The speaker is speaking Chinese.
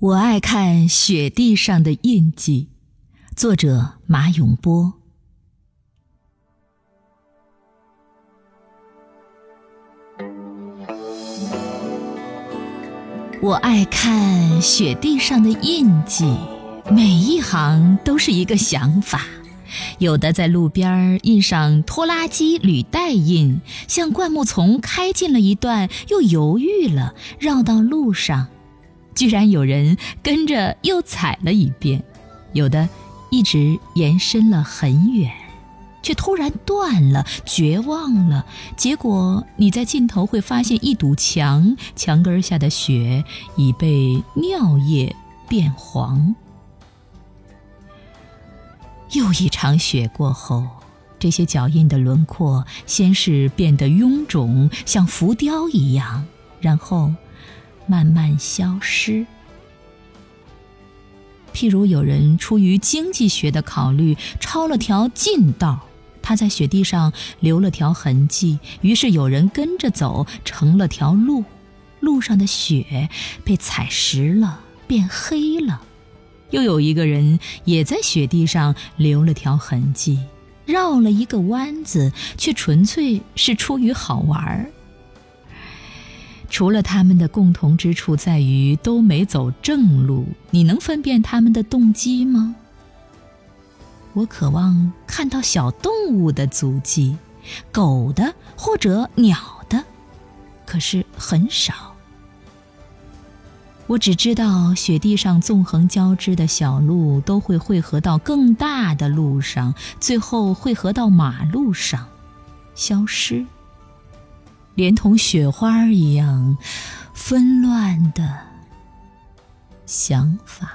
我爱看雪地上的印记，作者马永波。我爱看雪地上的印记，每一行都是一个想法。有的在路边印上拖拉机履带印，像灌木丛开进了一段，又犹豫了，绕到路上。居然有人跟着又踩了一遍，有的一直延伸了很远，却突然断了，绝望了。结果你在尽头会发现一堵墙，墙根下的雪已被尿液变黄。又一场雪过后，这些脚印的轮廓先是变得臃肿，像浮雕一样，然后。慢慢消失。譬如有人出于经济学的考虑，抄了条近道，他在雪地上留了条痕迹，于是有人跟着走，成了条路。路上的雪被踩实了，变黑了。又有一个人也在雪地上留了条痕迹，绕了一个弯子，却纯粹是出于好玩儿。除了他们的共同之处在于都没走正路，你能分辨他们的动机吗？我渴望看到小动物的足迹，狗的或者鸟的，可是很少。我只知道雪地上纵横交织的小路都会汇合到更大的路上，最后汇合到马路上，消失。连同雪花一样纷乱的想法。